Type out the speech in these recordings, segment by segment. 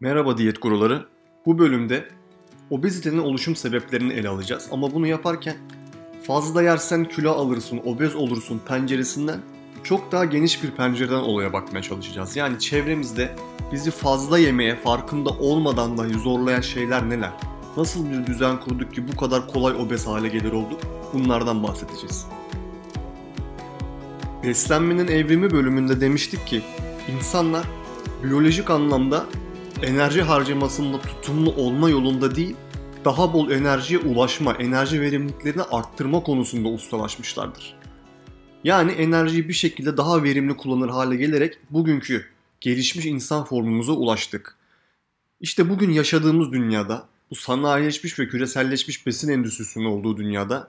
Merhaba diyet guruları. Bu bölümde obezitenin oluşum sebeplerini ele alacağız. Ama bunu yaparken fazla yersen kilo alırsın, obez olursun penceresinden çok daha geniş bir pencereden olaya bakmaya çalışacağız. Yani çevremizde bizi fazla yemeye farkında olmadan dahi zorlayan şeyler neler? Nasıl bir düzen kurduk ki bu kadar kolay obez hale gelir olduk? Bunlardan bahsedeceğiz. Beslenmenin evrimi bölümünde demiştik ki insanlar biyolojik anlamda enerji harcamasında tutumlu olma yolunda değil, daha bol enerjiye ulaşma, enerji verimliliklerini arttırma konusunda ustalaşmışlardır. Yani enerjiyi bir şekilde daha verimli kullanır hale gelerek bugünkü gelişmiş insan formumuza ulaştık. İşte bugün yaşadığımız dünyada, bu sanayileşmiş ve küreselleşmiş besin endüstrisinin olduğu dünyada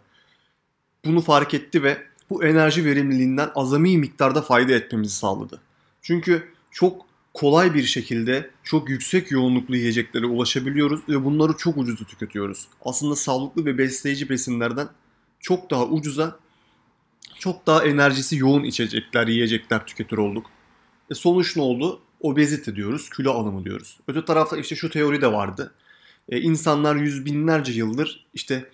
bunu fark etti ve bu enerji verimliliğinden azami miktarda fayda etmemizi sağladı. Çünkü çok kolay bir şekilde çok yüksek yoğunluklu yiyeceklere ulaşabiliyoruz ve bunları çok ucuza tüketiyoruz. Aslında sağlıklı ve besleyici besinlerden çok daha ucuza, çok daha enerjisi yoğun içecekler, yiyecekler tüketir olduk. E sonuç ne oldu? Obezite diyoruz, kilo alımı diyoruz. Öte tarafta işte şu teori de vardı. E, insanlar yüz binlerce yıldır işte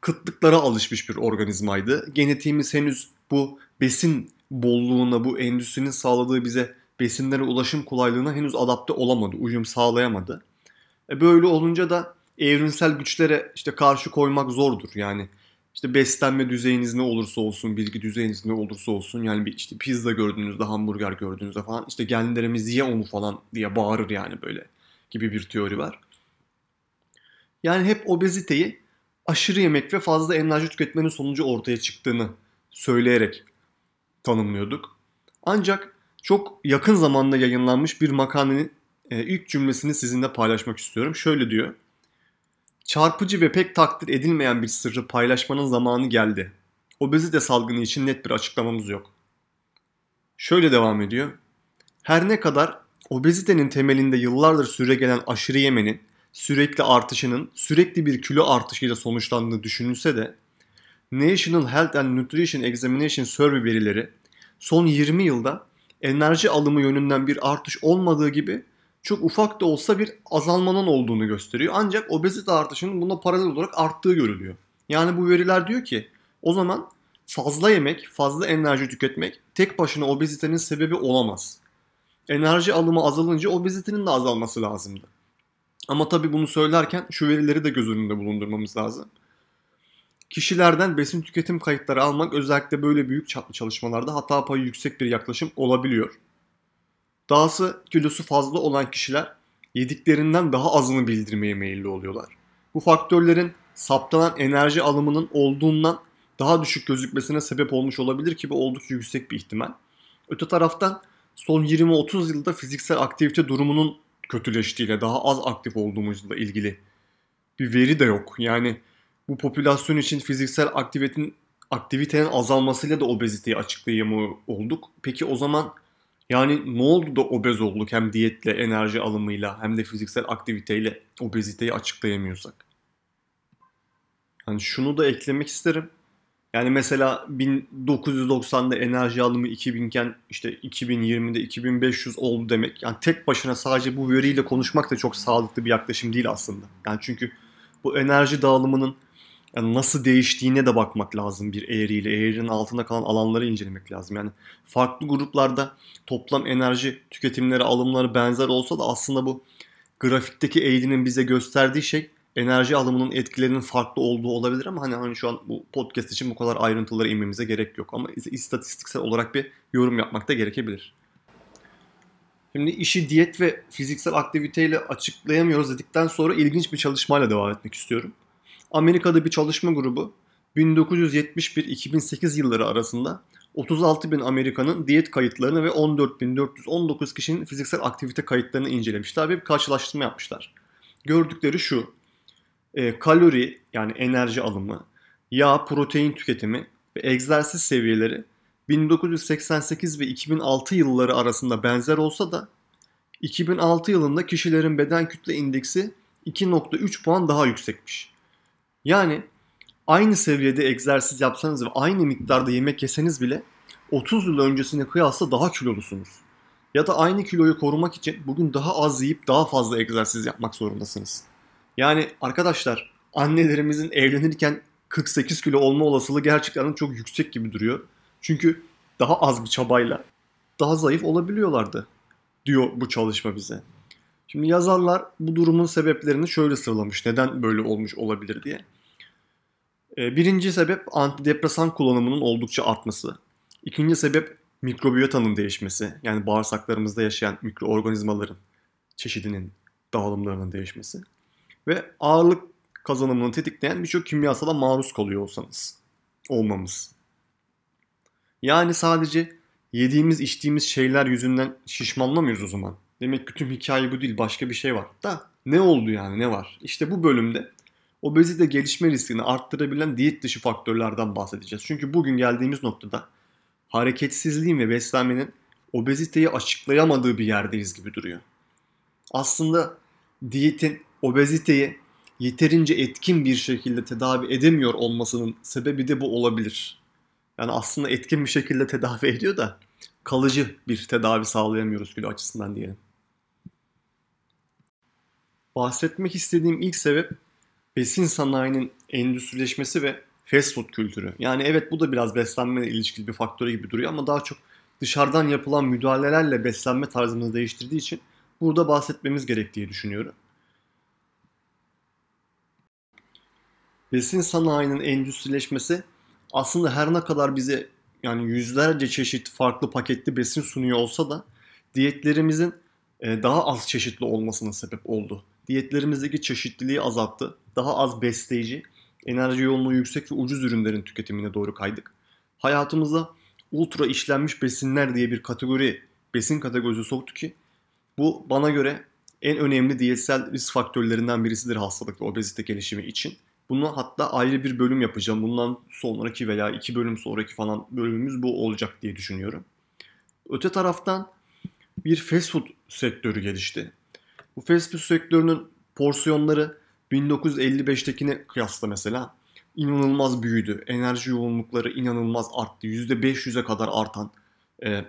kıtlıklara alışmış bir organizmaydı. Genetiğimiz henüz bu besin bolluğuna, bu endüstrinin sağladığı bize besinlere ulaşım kolaylığına henüz adapte olamadı, uyum sağlayamadı. E böyle olunca da evrimsel güçlere işte karşı koymak zordur. Yani işte beslenme düzeyiniz ne olursa olsun, bilgi düzeyiniz ne olursa olsun yani bir işte pizza gördüğünüzde, hamburger gördüğünüzde falan işte genlerimiz ye onu falan diye bağırır yani böyle gibi bir teori var. Yani hep obeziteyi aşırı yemek ve fazla enerji tüketmenin sonucu ortaya çıktığını söyleyerek tanımlıyorduk. Ancak çok yakın zamanda yayınlanmış bir makalenin e, ilk cümlesini sizinle paylaşmak istiyorum. Şöyle diyor. Çarpıcı ve pek takdir edilmeyen bir sırrı paylaşmanın zamanı geldi. Obezite salgını için net bir açıklamamız yok. Şöyle devam ediyor. Her ne kadar obezitenin temelinde yıllardır süre gelen aşırı yemenin, sürekli artışının sürekli bir kilo artışıyla sonuçlandığını düşünülse de National Health and Nutrition Examination Survey verileri son 20 yılda enerji alımı yönünden bir artış olmadığı gibi çok ufak da olsa bir azalmanın olduğunu gösteriyor. Ancak obezite artışının buna paralel olarak arttığı görülüyor. Yani bu veriler diyor ki o zaman fazla yemek, fazla enerji tüketmek tek başına obezitenin sebebi olamaz. Enerji alımı azalınca obezitenin de azalması lazımdı. Ama tabii bunu söylerken şu verileri de göz önünde bulundurmamız lazım. Kişilerden besin tüketim kayıtları almak özellikle böyle büyük çaplı çalışmalarda hata payı yüksek bir yaklaşım olabiliyor. Dahası kilosu fazla olan kişiler yediklerinden daha azını bildirmeye meyilli oluyorlar. Bu faktörlerin saptanan enerji alımının olduğundan daha düşük gözükmesine sebep olmuş olabilir ki bu oldukça yüksek bir ihtimal. Öte taraftan son 20-30 yılda fiziksel aktivite durumunun kötüleştiğiyle daha az aktif olduğumuzla ilgili bir veri de yok. Yani bu popülasyon için fiziksel aktivitenin aktivitenin azalmasıyla da obeziteyi açıklayamıyor olduk. Peki o zaman yani ne oldu da obez olduk hem diyetle, enerji alımıyla hem de fiziksel aktiviteyle obeziteyi açıklayamıyorsak? Yani şunu da eklemek isterim. Yani mesela 1990'da enerji alımı 2000 iken işte 2020'de 2500 oldu demek. Yani tek başına sadece bu veriyle konuşmak da çok sağlıklı bir yaklaşım değil aslında. Yani çünkü bu enerji dağılımının yani nasıl değiştiğine de bakmak lazım bir eğriyle. Eğrinin altında kalan alanları incelemek lazım. Yani farklı gruplarda toplam enerji tüketimleri, alımları benzer olsa da aslında bu grafikteki eğrinin bize gösterdiği şey enerji alımının etkilerinin farklı olduğu olabilir ama hani, hani şu an bu podcast için bu kadar ayrıntılara inmemize gerek yok. Ama istatistiksel olarak bir yorum yapmak da gerekebilir. Şimdi işi diyet ve fiziksel aktiviteyle açıklayamıyoruz dedikten sonra ilginç bir çalışmayla devam etmek istiyorum. Amerika'da bir çalışma grubu 1971-2008 yılları arasında 36 bin Amerikan'ın diyet kayıtlarını ve 14.419 kişinin fiziksel aktivite kayıtlarını incelemişler ve bir karşılaştırma yapmışlar. Gördükleri şu, e, kalori yani enerji alımı, yağ, protein tüketimi ve egzersiz seviyeleri 1988 ve 2006 yılları arasında benzer olsa da 2006 yılında kişilerin beden kütle indeksi 2.3 puan daha yüksekmiş. Yani aynı seviyede egzersiz yapsanız ve aynı miktarda yemek yeseniz bile 30 yıl öncesine kıyasla daha kilolusunuz. Ya da aynı kiloyu korumak için bugün daha az yiyip daha fazla egzersiz yapmak zorundasınız. Yani arkadaşlar annelerimizin evlenirken 48 kilo olma olasılığı gerçekten çok yüksek gibi duruyor. Çünkü daha az bir çabayla daha zayıf olabiliyorlardı diyor bu çalışma bize. Şimdi yazarlar bu durumun sebeplerini şöyle sıralamış. Neden böyle olmuş olabilir diye. Ee, birinci sebep antidepresan kullanımının oldukça artması. İkinci sebep mikrobiyotanın değişmesi. Yani bağırsaklarımızda yaşayan mikroorganizmaların çeşidinin dağılımlarının değişmesi. Ve ağırlık kazanımını tetikleyen birçok kimyasala maruz kalıyor olsanız. Olmamız. Yani sadece yediğimiz içtiğimiz şeyler yüzünden şişmanlamıyoruz o zaman. Demek ki tüm hikaye bu değil başka bir şey var. Da ne oldu yani ne var? İşte bu bölümde obezite gelişme riskini arttırabilen diyet dışı faktörlerden bahsedeceğiz. Çünkü bugün geldiğimiz noktada hareketsizliğin ve beslenmenin obeziteyi açıklayamadığı bir yerdeyiz gibi duruyor. Aslında diyetin obeziteyi yeterince etkin bir şekilde tedavi edemiyor olmasının sebebi de bu olabilir. Yani aslında etkin bir şekilde tedavi ediyor da kalıcı bir tedavi sağlayamıyoruz kilo açısından diyelim. Bahsetmek istediğim ilk sebep besin sanayinin endüstrileşmesi ve fast food kültürü. Yani evet bu da biraz beslenmeyle ilişkili bir faktörü gibi duruyor ama daha çok dışarıdan yapılan müdahalelerle beslenme tarzımızı değiştirdiği için burada bahsetmemiz gerek diye düşünüyorum. Besin sanayinin endüstrileşmesi aslında her ne kadar bize yani yüzlerce çeşit farklı paketli besin sunuyor olsa da diyetlerimizin e, daha az çeşitli olmasına sebep oldu. Diyetlerimizdeki çeşitliliği azalttı. Daha az besleyici, enerji yoğunluğu yüksek ve ucuz ürünlerin tüketimine doğru kaydık. Hayatımıza ultra işlenmiş besinler diye bir kategori, besin kategorisi soktu ki bu bana göre en önemli diyetsel risk faktörlerinden birisidir hastalık ve obezite gelişimi için. Bunu hatta ayrı bir bölüm yapacağım. Bundan sonraki veya iki bölüm sonraki falan bölümümüz bu olacak diye düşünüyorum. Öte taraftan bir fast food sektörü gelişti. Bu fast food sektörünün porsiyonları 1955'tekine kıyasla mesela inanılmaz büyüdü. Enerji yoğunlukları inanılmaz arttı. %500'e kadar artan e,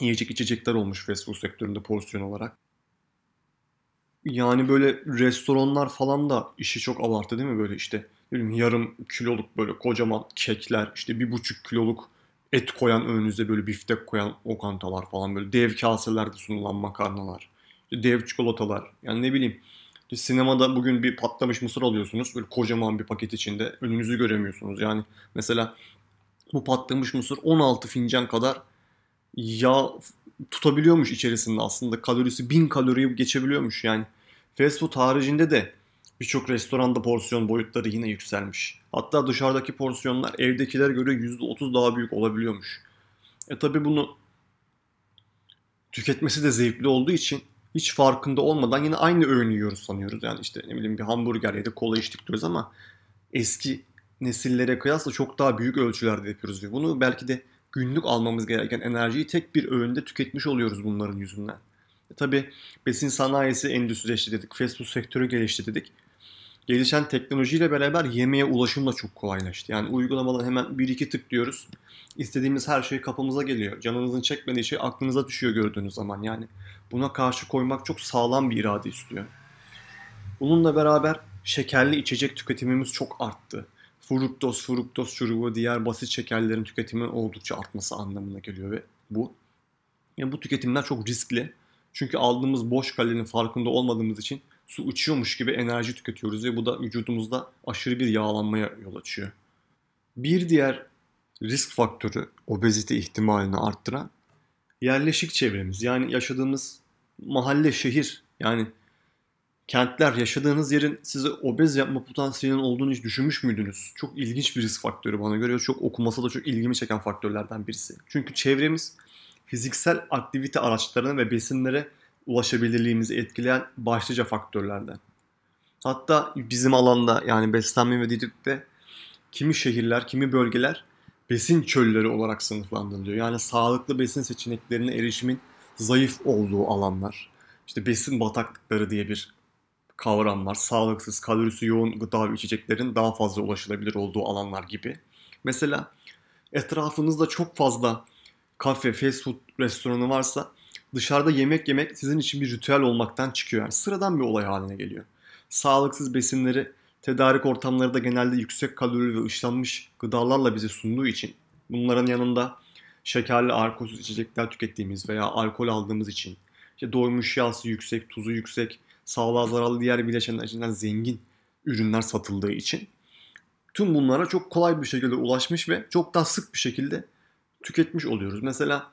yiyecek içecekler olmuş fast food sektöründe porsiyon olarak. Yani böyle restoranlar falan da işi çok abarttı değil mi böyle işte yarım kiloluk böyle kocaman kekler işte bir buçuk kiloluk et koyan önünüze böyle biftek koyan okantalar falan böyle dev kaselerde sunulan makarnalar dev çikolatalar yani ne bileyim sinemada bugün bir patlamış mısır alıyorsunuz böyle kocaman bir paket içinde önünüzü göremiyorsunuz yani mesela bu patlamış mısır 16 fincan kadar yağ tutabiliyormuş içerisinde aslında kalorisi 1000 kaloriyi geçebiliyormuş yani fast food haricinde de birçok restoranda porsiyon boyutları yine yükselmiş. Hatta dışarıdaki porsiyonlar evdekiler göre %30 daha büyük olabiliyormuş. E tabi bunu tüketmesi de zevkli olduğu için hiç farkında olmadan yine aynı öğünü yiyoruz sanıyoruz. Yani işte ne bileyim bir hamburger da kola içtik diyoruz ama eski nesillere kıyasla çok daha büyük ölçülerde yapıyoruz ve bunu belki de günlük almamız gereken enerjiyi tek bir öğünde tüketmiş oluyoruz bunların yüzünden. E tabi besin sanayisi endüstrileşti dedik, fast food sektörü gelişti dedik. Gelişen teknolojiyle beraber yemeğe ulaşım da çok kolaylaştı. Yani uygulamadan hemen bir iki tık diyoruz. İstediğimiz her şey kapımıza geliyor. Canınızın çekmediği şey aklınıza düşüyor gördüğünüz zaman. Yani buna karşı koymak çok sağlam bir irade istiyor. Bununla beraber şekerli içecek tüketimimiz çok arttı. Fruktoz, fruktoz şurubu, diğer basit şekerlerin tüketimi oldukça artması anlamına geliyor ve bu yani bu tüketimler çok riskli. Çünkü aldığımız boş kalorinin farkında olmadığımız için su içiyormuş gibi enerji tüketiyoruz ve bu da vücudumuzda aşırı bir yağlanmaya yol açıyor. Bir diğer risk faktörü obezite ihtimalini arttıran yerleşik çevremiz. Yani yaşadığımız mahalle, şehir yani kentler, yaşadığınız yerin size obez yapma potansiyelinin olduğunu hiç düşünmüş müydünüz? Çok ilginç bir risk faktörü bana göre. Çok okuması da çok ilgimi çeken faktörlerden birisi. Çünkü çevremiz fiziksel aktivite araçlarına ve besinlere ulaşabilirliğimizi etkileyen başlıca faktörlerden. Hatta bizim alanda yani beslenme ve diyetlikte kimi şehirler, kimi bölgeler besin çölleri olarak sınıflandırılıyor. Yani sağlıklı besin seçeneklerine erişimin zayıf olduğu alanlar. İşte besin bataklıkları diye bir kavram var. Sağlıksız, kalorisi yoğun gıda ve içeceklerin daha fazla ulaşılabilir olduğu alanlar gibi. Mesela etrafınızda çok fazla kafe, fast food restoranı varsa dışarıda yemek yemek sizin için bir ritüel olmaktan çıkıyor. Yani sıradan bir olay haline geliyor. Sağlıksız besinleri tedarik ortamları da genelde yüksek kalorili ve ışlanmış gıdalarla bize sunduğu için bunların yanında şekerli alkolsüz içecekler tükettiğimiz veya alkol aldığımız için işte doymuş yağsı yüksek, tuzu yüksek, sağlığa zararlı diğer bileşenler içinden zengin ürünler satıldığı için tüm bunlara çok kolay bir şekilde ulaşmış ve çok daha sık bir şekilde tüketmiş oluyoruz. Mesela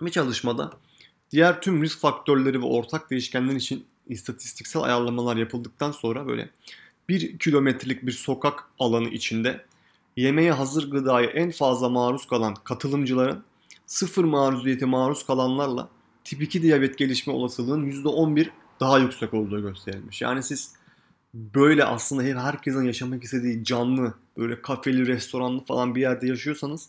bir çalışmada diğer tüm risk faktörleri ve ortak değişkenler için istatistiksel ayarlamalar yapıldıktan sonra böyle bir kilometrelik bir sokak alanı içinde yemeğe hazır gıdaya en fazla maruz kalan katılımcıların sıfır maruziyete maruz kalanlarla tip 2 diyabet gelişme olasılığının %11 daha yüksek olduğu gösterilmiş. Yani siz böyle aslında herkesin yaşamak istediği canlı, böyle kafeli, restoranlı falan bir yerde yaşıyorsanız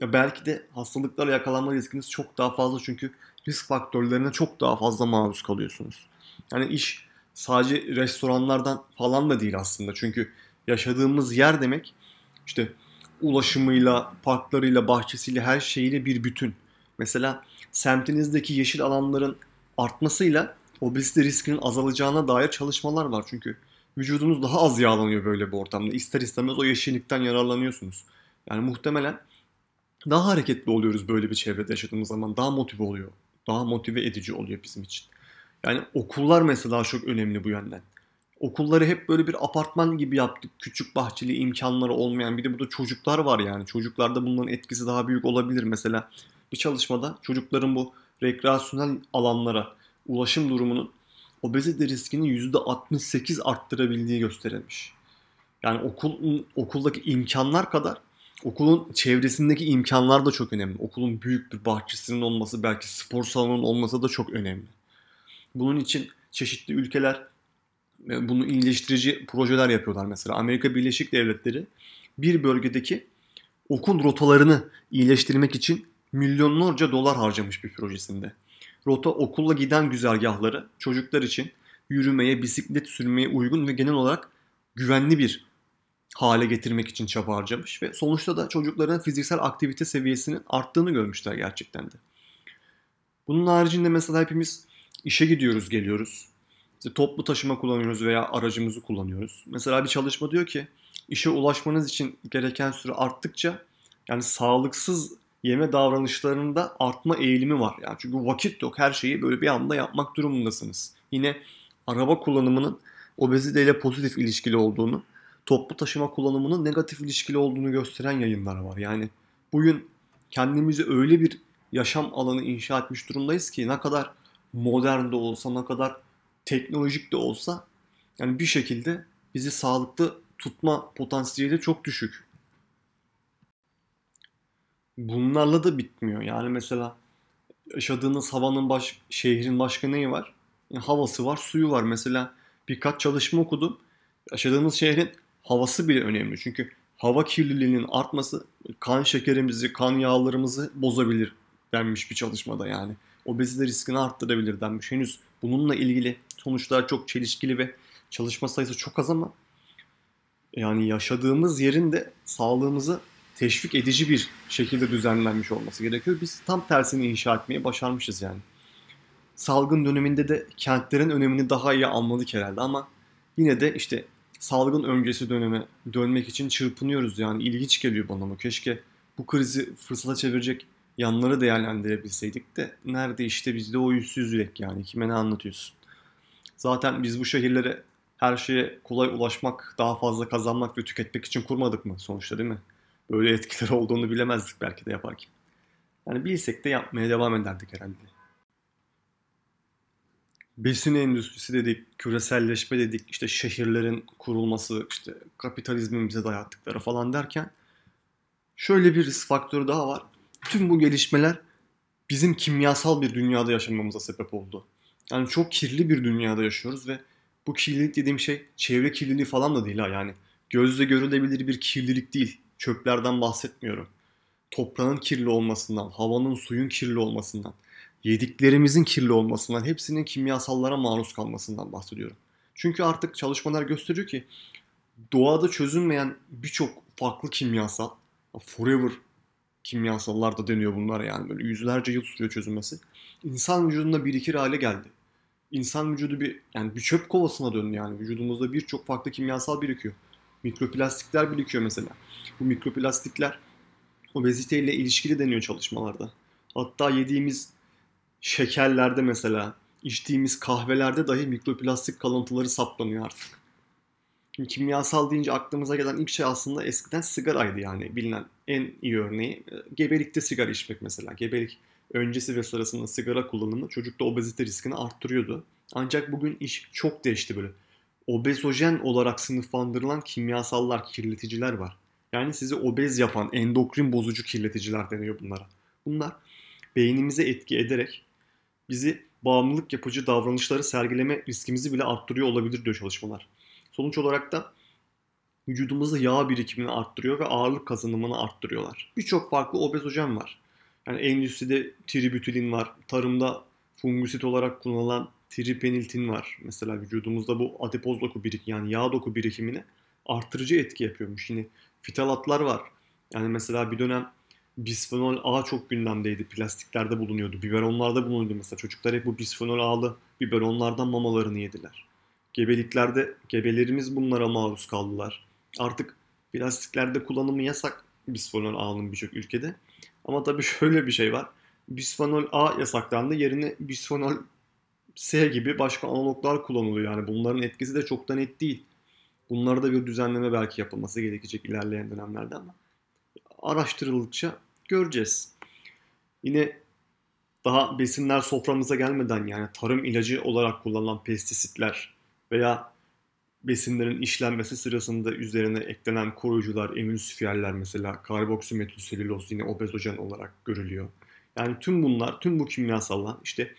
ya belki de hastalıklarla yakalanma riskiniz çok daha fazla çünkü risk faktörlerine çok daha fazla maruz kalıyorsunuz. Yani iş sadece restoranlardan falan da değil aslında. Çünkü yaşadığımız yer demek işte ulaşımıyla, parklarıyla, bahçesiyle her şeyiyle bir bütün. Mesela semtinizdeki yeşil alanların artmasıyla obezite riskinin azalacağına dair çalışmalar var. Çünkü vücudunuz daha az yağlanıyor böyle bir ortamda. İster istemez o yeşillikten yararlanıyorsunuz. Yani muhtemelen daha hareketli oluyoruz böyle bir çevrede yaşadığımız zaman. Daha motive oluyor. Daha motive edici oluyor bizim için. Yani okullar mesela çok önemli bu yönden. Okulları hep böyle bir apartman gibi yaptık. Küçük bahçeli imkanları olmayan bir de burada çocuklar var yani. Çocuklarda bunların etkisi daha büyük olabilir. Mesela bir çalışmada çocukların bu rekreasyonel alanlara ulaşım durumunun obezite riskini %68 arttırabildiği gösterilmiş. Yani okul, okuldaki imkanlar kadar okulun çevresindeki imkanlar da çok önemli. Okulun büyük bir bahçesinin olması, belki spor salonunun olması da çok önemli. Bunun için çeşitli ülkeler e, bunu iyileştirici projeler yapıyorlar mesela. Amerika Birleşik Devletleri bir bölgedeki okul rotalarını iyileştirmek için milyonlarca dolar harcamış bir projesinde. Rota okulla giden güzergahları çocuklar için yürümeye, bisiklet sürmeye uygun ve genel olarak güvenli bir hale getirmek için çaba harcamış ve sonuçta da çocukların fiziksel aktivite seviyesinin arttığını görmüşler gerçekten de. Bunun haricinde mesela hepimiz işe gidiyoruz, geliyoruz. İşte toplu taşıma kullanıyoruz veya aracımızı kullanıyoruz. Mesela bir çalışma diyor ki işe ulaşmanız için gereken süre arttıkça yani sağlıksız yeme davranışlarında artma eğilimi var. Yani çünkü vakit yok. Her şeyi böyle bir anda yapmak durumundasınız. Yine araba kullanımının obeziteyle pozitif ilişkili olduğunu, toplu taşıma kullanımının negatif ilişkili olduğunu gösteren yayınlar var. Yani bugün kendimizi öyle bir yaşam alanı inşa etmiş durumdayız ki ne kadar modern de olsa, ne kadar teknolojik de olsa yani bir şekilde bizi sağlıklı tutma potansiyeli çok düşük. Bunlarla da bitmiyor. Yani mesela yaşadığınız havanın baş, şehrin başka neyi var? Yani havası var, suyu var. Mesela birkaç çalışma okudum. Yaşadığımız şehrin havası bile önemli. Çünkü hava kirliliğinin artması kan şekerimizi, kan yağlarımızı bozabilir denmiş bir çalışmada yani. Obezite riskini arttırabilir denmiş. Henüz bununla ilgili sonuçlar çok çelişkili ve çalışma sayısı çok az ama yani yaşadığımız yerin de sağlığımızı teşvik edici bir şekilde düzenlenmiş olması gerekiyor. Biz tam tersini inşa etmeye başarmışız yani. Salgın döneminde de kentlerin önemini daha iyi anladık herhalde ama yine de işte salgın öncesi döneme dönmek için çırpınıyoruz yani ilginç geliyor bana ama keşke bu krizi fırsata çevirecek yanları değerlendirebilseydik de nerede işte bizde o yüzsüz yürek yani kime ne anlatıyorsun. Zaten biz bu şehirlere her şeye kolay ulaşmak, daha fazla kazanmak ve tüketmek için kurmadık mı sonuçta değil mi? Böyle etkiler olduğunu bilemezdik belki de yaparken. Yani bilsek de yapmaya devam ederdik herhalde. Besin endüstrisi dedik, küreselleşme dedik, işte şehirlerin kurulması, işte kapitalizmin bize dayattıkları falan derken şöyle bir risk faktörü daha var. Tüm bu gelişmeler bizim kimyasal bir dünyada yaşamamıza sebep oldu. Yani çok kirli bir dünyada yaşıyoruz ve bu kirlilik dediğim şey çevre kirliliği falan da değil ha yani. Gözle görülebilir bir kirlilik değil. Çöplerden bahsetmiyorum. Toprağın kirli olmasından, havanın suyun kirli olmasından, yediklerimizin kirli olmasından, hepsinin kimyasallara maruz kalmasından bahsediyorum. Çünkü artık çalışmalar gösteriyor ki doğada çözülmeyen birçok farklı kimyasal, forever kimyasallar da deniyor bunlara yani böyle yüzlerce yıl sürüyor çözülmesi. İnsan vücudunda birikir hale geldi. İnsan vücudu bir yani bir çöp kovasına döndü yani. Vücudumuzda birçok farklı kimyasal birikiyor. Mikroplastikler birikiyor mesela. Bu mikroplastikler obeziteyle ilişkili deniyor çalışmalarda. Hatta yediğimiz şekerlerde mesela, içtiğimiz kahvelerde dahi mikroplastik kalıntıları saptanıyor artık. Şimdi kimyasal deyince aklımıza gelen ilk şey aslında eskiden sigaraydı yani bilinen en iyi örneği. E, gebelikte sigara içmek mesela. Gebelik öncesi ve sırasında sigara kullanımı çocukta obezite riskini arttırıyordu. Ancak bugün iş çok değişti böyle. Obezojen olarak sınıflandırılan kimyasallar, kirleticiler var. Yani sizi obez yapan endokrin bozucu kirleticiler deniyor bunlara. Bunlar beynimize etki ederek bizi bağımlılık yapıcı davranışları sergileme riskimizi bile arttırıyor olabilir diyor çalışmalar. Sonuç olarak da vücudumuzda yağ birikimini arttırıyor ve ağırlık kazanımını arttırıyorlar. Birçok farklı obezojen var. Yani endüstride tributylin var. Tarımda fungisit olarak kullanılan tripeniltin var. Mesela vücudumuzda bu adipoz doku birik yani yağ doku birikimini arttırıcı etki yapıyormuş. Yine fitalatlar var. Yani mesela bir dönem bisfenol A çok gündemdeydi. Plastiklerde bulunuyordu. Biberonlarda bulunuyordu mesela. Çocuklar hep bu bisfenol A'lı biberonlardan mamalarını yediler. Gebeliklerde gebelerimiz bunlara maruz kaldılar. Artık plastiklerde kullanımı yasak bisfenol A'nın birçok ülkede. Ama tabii şöyle bir şey var. Bisfenol A yasaklandı. Yerine bisfenol S gibi başka analoglar kullanılıyor. Yani bunların etkisi de çok da net değil. Bunlarda da bir düzenleme belki yapılması gerekecek ilerleyen dönemlerde ama araştırıldıkça göreceğiz. Yine daha besinler soframıza gelmeden yani tarım ilacı olarak kullanılan pestisitler veya besinlerin işlenmesi sırasında üzerine eklenen koruyucular, emülsifiyerler mesela karboksimetilselüloz yine obezojen olarak görülüyor. Yani tüm bunlar, tüm bu kimyasallar işte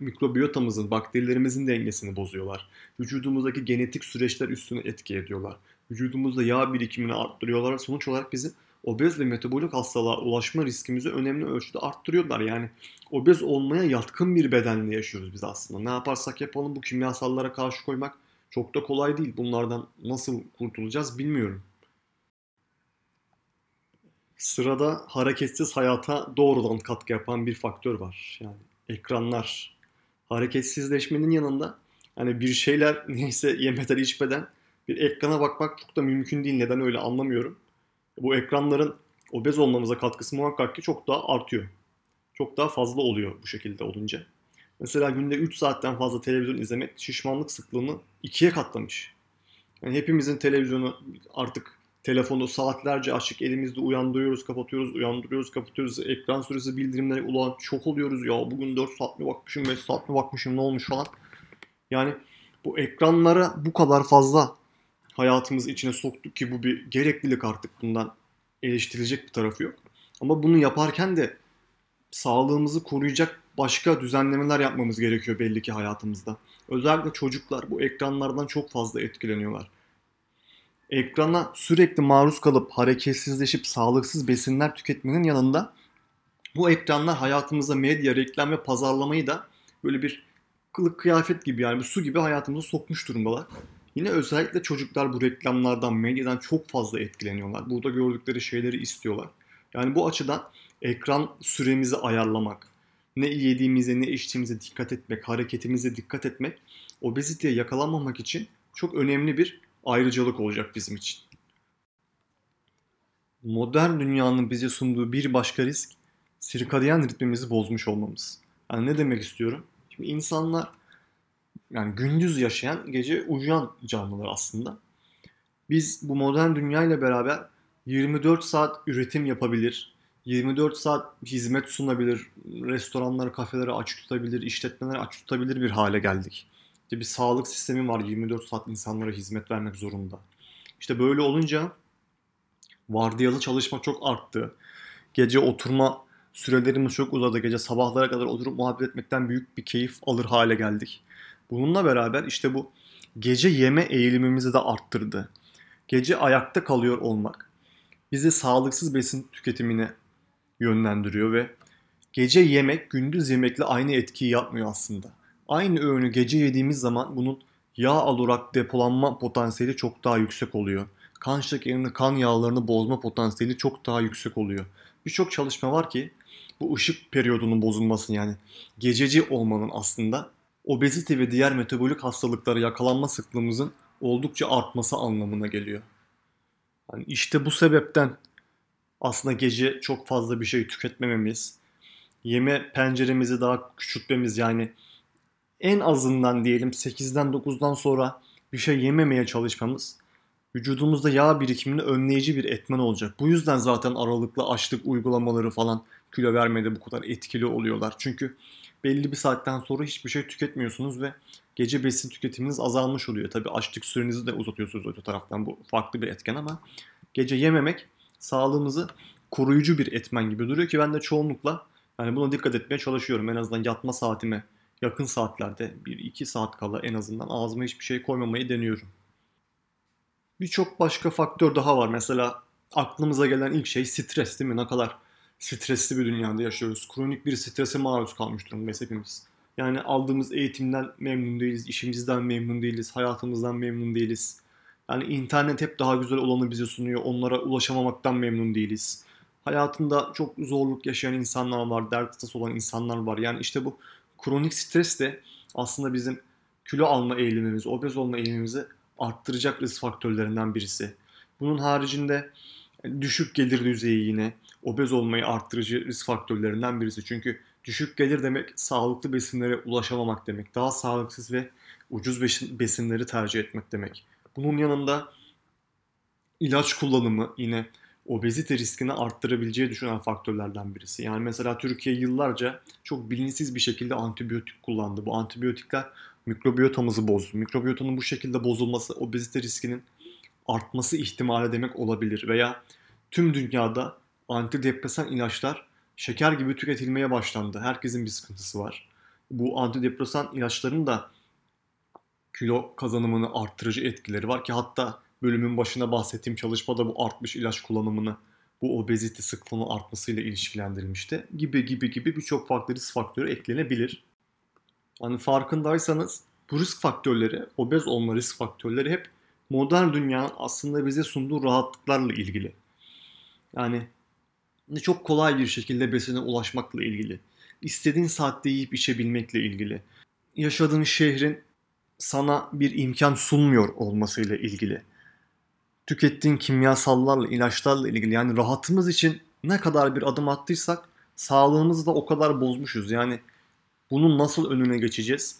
mikrobiyotamızın, bakterilerimizin dengesini bozuyorlar. Vücudumuzdaki genetik süreçler üstüne etki ediyorlar. Vücudumuzda yağ birikimini arttırıyorlar. Sonuç olarak bizi obez ve metabolik hastalığa ulaşma riskimizi önemli ölçüde arttırıyorlar. Yani obez olmaya yatkın bir bedenle yaşıyoruz biz aslında. Ne yaparsak yapalım bu kimyasallara karşı koymak çok da kolay değil. Bunlardan nasıl kurtulacağız bilmiyorum. Sırada hareketsiz hayata doğrudan katkı yapan bir faktör var. Yani ekranlar. Hareketsizleşmenin yanında hani bir şeyler neyse yemeden içmeden bir ekrana bakmak çok da mümkün değil. Neden öyle anlamıyorum. Bu ekranların obez olmamıza katkısı muhakkak ki çok daha artıyor. Çok daha fazla oluyor bu şekilde olunca. Mesela günde 3 saatten fazla televizyon izlemek şişmanlık sıklığını ikiye katlamış. Yani hepimizin televizyonu artık telefonu saatlerce açık elimizde uyandırıyoruz, kapatıyoruz, uyandırıyoruz, kapatıyoruz. Ekran süresi bildirimleri ulan çok oluyoruz ya bugün 4 saat mi bakmışım, 5 saat mi bakmışım ne olmuş falan. Yani bu ekranlara bu kadar fazla hayatımız içine soktuk ki bu bir gereklilik artık bundan eleştirilecek bir tarafı yok. Ama bunu yaparken de sağlığımızı koruyacak başka düzenlemeler yapmamız gerekiyor belli ki hayatımızda. Özellikle çocuklar bu ekranlardan çok fazla etkileniyorlar. Ekrana sürekli maruz kalıp hareketsizleşip sağlıksız besinler tüketmenin yanında bu ekranlar hayatımıza medya, reklam ve pazarlamayı da böyle bir kılık kıyafet gibi yani bir su gibi hayatımıza sokmuş durumdalar. Yine özellikle çocuklar bu reklamlardan, medyadan çok fazla etkileniyorlar. Burada gördükleri şeyleri istiyorlar. Yani bu açıdan ekran süremizi ayarlamak, ne yediğimize ne içtiğimize dikkat etmek, hareketimize dikkat etmek obeziteye yakalanmamak için çok önemli bir ayrıcalık olacak bizim için. Modern dünyanın bize sunduğu bir başka risk sirkadiyen ritmimizi bozmuş olmamız. Yani ne demek istiyorum? Şimdi insanlar yani gündüz yaşayan, gece uyuyan canlılar aslında. Biz bu modern dünya ile beraber 24 saat üretim yapabilir, 24 saat hizmet sunabilir, restoranları, kafeleri aç tutabilir, işletmeleri aç tutabilir bir hale geldik. İşte bir sağlık sistemi var 24 saat insanlara hizmet vermek zorunda. İşte böyle olunca vardiyalı çalışma çok arttı. Gece oturma sürelerimiz çok uzadı. Gece sabahlara kadar oturup muhabbet etmekten büyük bir keyif alır hale geldik. Bununla beraber işte bu gece yeme eğilimimizi de arttırdı. Gece ayakta kalıyor olmak bizi sağlıksız besin tüketimine yönlendiriyor ve gece yemek gündüz yemekle aynı etkiyi yapmıyor aslında. Aynı öğünü gece yediğimiz zaman bunun yağ olarak depolanma potansiyeli çok daha yüksek oluyor. Kan şekerini, kan yağlarını bozma potansiyeli çok daha yüksek oluyor. birçok çalışma var ki bu ışık periyodunun bozulması yani gececi olmanın aslında obezite ve diğer metabolik hastalıklara yakalanma sıklığımızın oldukça artması anlamına geliyor. Yani işte bu sebepten aslında gece çok fazla bir şey tüketmememiz, yeme penceremizi daha küçültmemiz yani en azından diyelim 8'den 9'dan sonra bir şey yememeye çalışmamız vücudumuzda yağ birikimini önleyici bir etmen olacak. Bu yüzden zaten aralıklı açlık uygulamaları falan kilo vermede bu kadar etkili oluyorlar. Çünkü belli bir saatten sonra hiçbir şey tüketmiyorsunuz ve gece besin tüketiminiz azalmış oluyor. Tabi açlık sürenizi de uzatıyorsunuz öte taraftan bu farklı bir etken ama gece yememek sağlığımızı koruyucu bir etmen gibi duruyor ki ben de çoğunlukla yani buna dikkat etmeye çalışıyorum. En azından yatma saatime yakın saatlerde 1-2 saat kala en azından ağzıma hiçbir şey koymamayı deniyorum. Birçok başka faktör daha var. Mesela aklımıza gelen ilk şey stres değil mi? Ne kadar stresli bir dünyada yaşıyoruz. Kronik bir strese maruz kalmış durumdayız hepimiz. Yani aldığımız eğitimden memnun değiliz, işimizden memnun değiliz, hayatımızdan memnun değiliz. Yani internet hep daha güzel olanı bize sunuyor. Onlara ulaşamamaktan memnun değiliz. Hayatında çok zorluk yaşayan insanlar var, dert hastası olan insanlar var. Yani işte bu kronik stres de aslında bizim kilo alma eğilimimizi, obez olma eğilimimizi arttıracak risk faktörlerinden birisi. Bunun haricinde düşük gelir düzeyi yine obez olmayı arttırıcı risk faktörlerinden birisi. Çünkü düşük gelir demek sağlıklı besinlere ulaşamamak demek. Daha sağlıksız ve ucuz besinleri tercih etmek demek. Bunun yanında ilaç kullanımı yine obezite riskini arttırabileceği düşünen faktörlerden birisi. Yani mesela Türkiye yıllarca çok bilinçsiz bir şekilde antibiyotik kullandı. Bu antibiyotikler mikrobiyotamızı bozdu. Mikrobiyotanın bu şekilde bozulması obezite riskinin artması ihtimali demek olabilir. Veya tüm dünyada antidepresan ilaçlar şeker gibi tüketilmeye başlandı. Herkesin bir sıkıntısı var. Bu antidepresan ilaçların da kilo kazanımını arttırıcı etkileri var ki hatta bölümün başına bahsettiğim çalışmada bu artmış ilaç kullanımını bu obezite sıklığının artmasıyla ilişkilendirilmişti. Gibi gibi gibi birçok farklı risk faktörü eklenebilir. Hani farkındaysanız bu risk faktörleri, obez olma risk faktörleri hep modern dünyanın aslında bize sunduğu rahatlıklarla ilgili. Yani çok kolay bir şekilde besine ulaşmakla ilgili. İstediğin saatte yiyip içebilmekle ilgili. Yaşadığın şehrin sana bir imkan sunmuyor olmasıyla ilgili. Tükettiğin kimyasallarla, ilaçlarla ilgili. Yani rahatımız için ne kadar bir adım attıysak sağlığımızı da o kadar bozmuşuz. Yani bunun nasıl önüne geçeceğiz?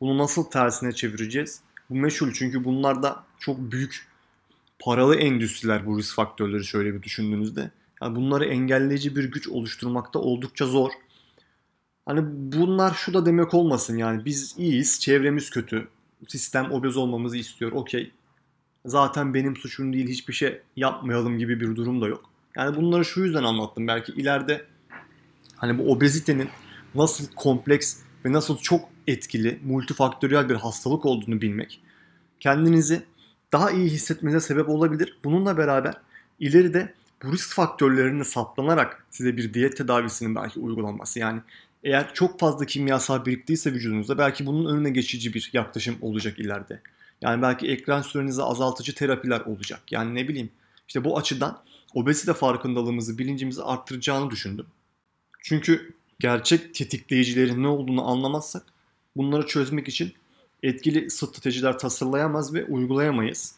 Bunu nasıl tersine çevireceğiz? Bu meşhur çünkü bunlar da çok büyük paralı endüstriler bu risk faktörleri şöyle bir düşündüğünüzde. Yani bunları engelleyici bir güç oluşturmakta oldukça zor. Hani bunlar şu da demek olmasın yani biz iyiyiz, çevremiz kötü, sistem obez olmamızı istiyor, okey. Zaten benim suçum değil, hiçbir şey yapmayalım gibi bir durum da yok. Yani bunları şu yüzden anlattım. Belki ileride hani bu obezitenin nasıl kompleks ve nasıl çok etkili, multifaktöriyel bir hastalık olduğunu bilmek kendinizi daha iyi hissetmenize sebep olabilir. Bununla beraber ileride bu risk faktörlerine saplanarak size bir diyet tedavisinin belki uygulanması yani eğer çok fazla kimyasal biriktiyse vücudunuzda belki bunun önüne geçici bir yaklaşım olacak ileride. Yani belki ekran sürenizi azaltıcı terapiler olacak. Yani ne bileyim işte bu açıdan obezite farkındalığımızı, bilincimizi arttıracağını düşündüm. Çünkü gerçek tetikleyicilerin ne olduğunu anlamazsak bunları çözmek için etkili stratejiler tasarlayamaz ve uygulayamayız.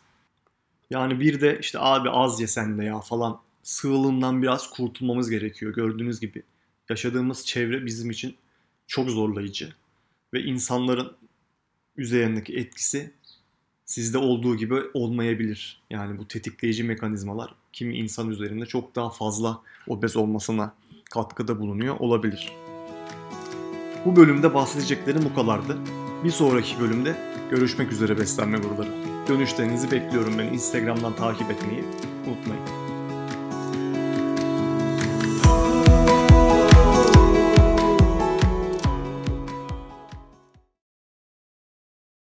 Yani bir de işte abi az yesen de ya falan sığılığından biraz kurtulmamız gerekiyor. Gördüğünüz gibi yaşadığımız çevre bizim için çok zorlayıcı ve insanların üzerindeki etkisi sizde olduğu gibi olmayabilir. Yani bu tetikleyici mekanizmalar kimi insan üzerinde çok daha fazla obez olmasına katkıda bulunuyor olabilir. Bu bölümde bahsedeceklerim bu kadardı. Bir sonraki bölümde görüşmek üzere beslenme guruları. Dönüşlerinizi bekliyorum beni Instagram'dan takip etmeyi unutmayın.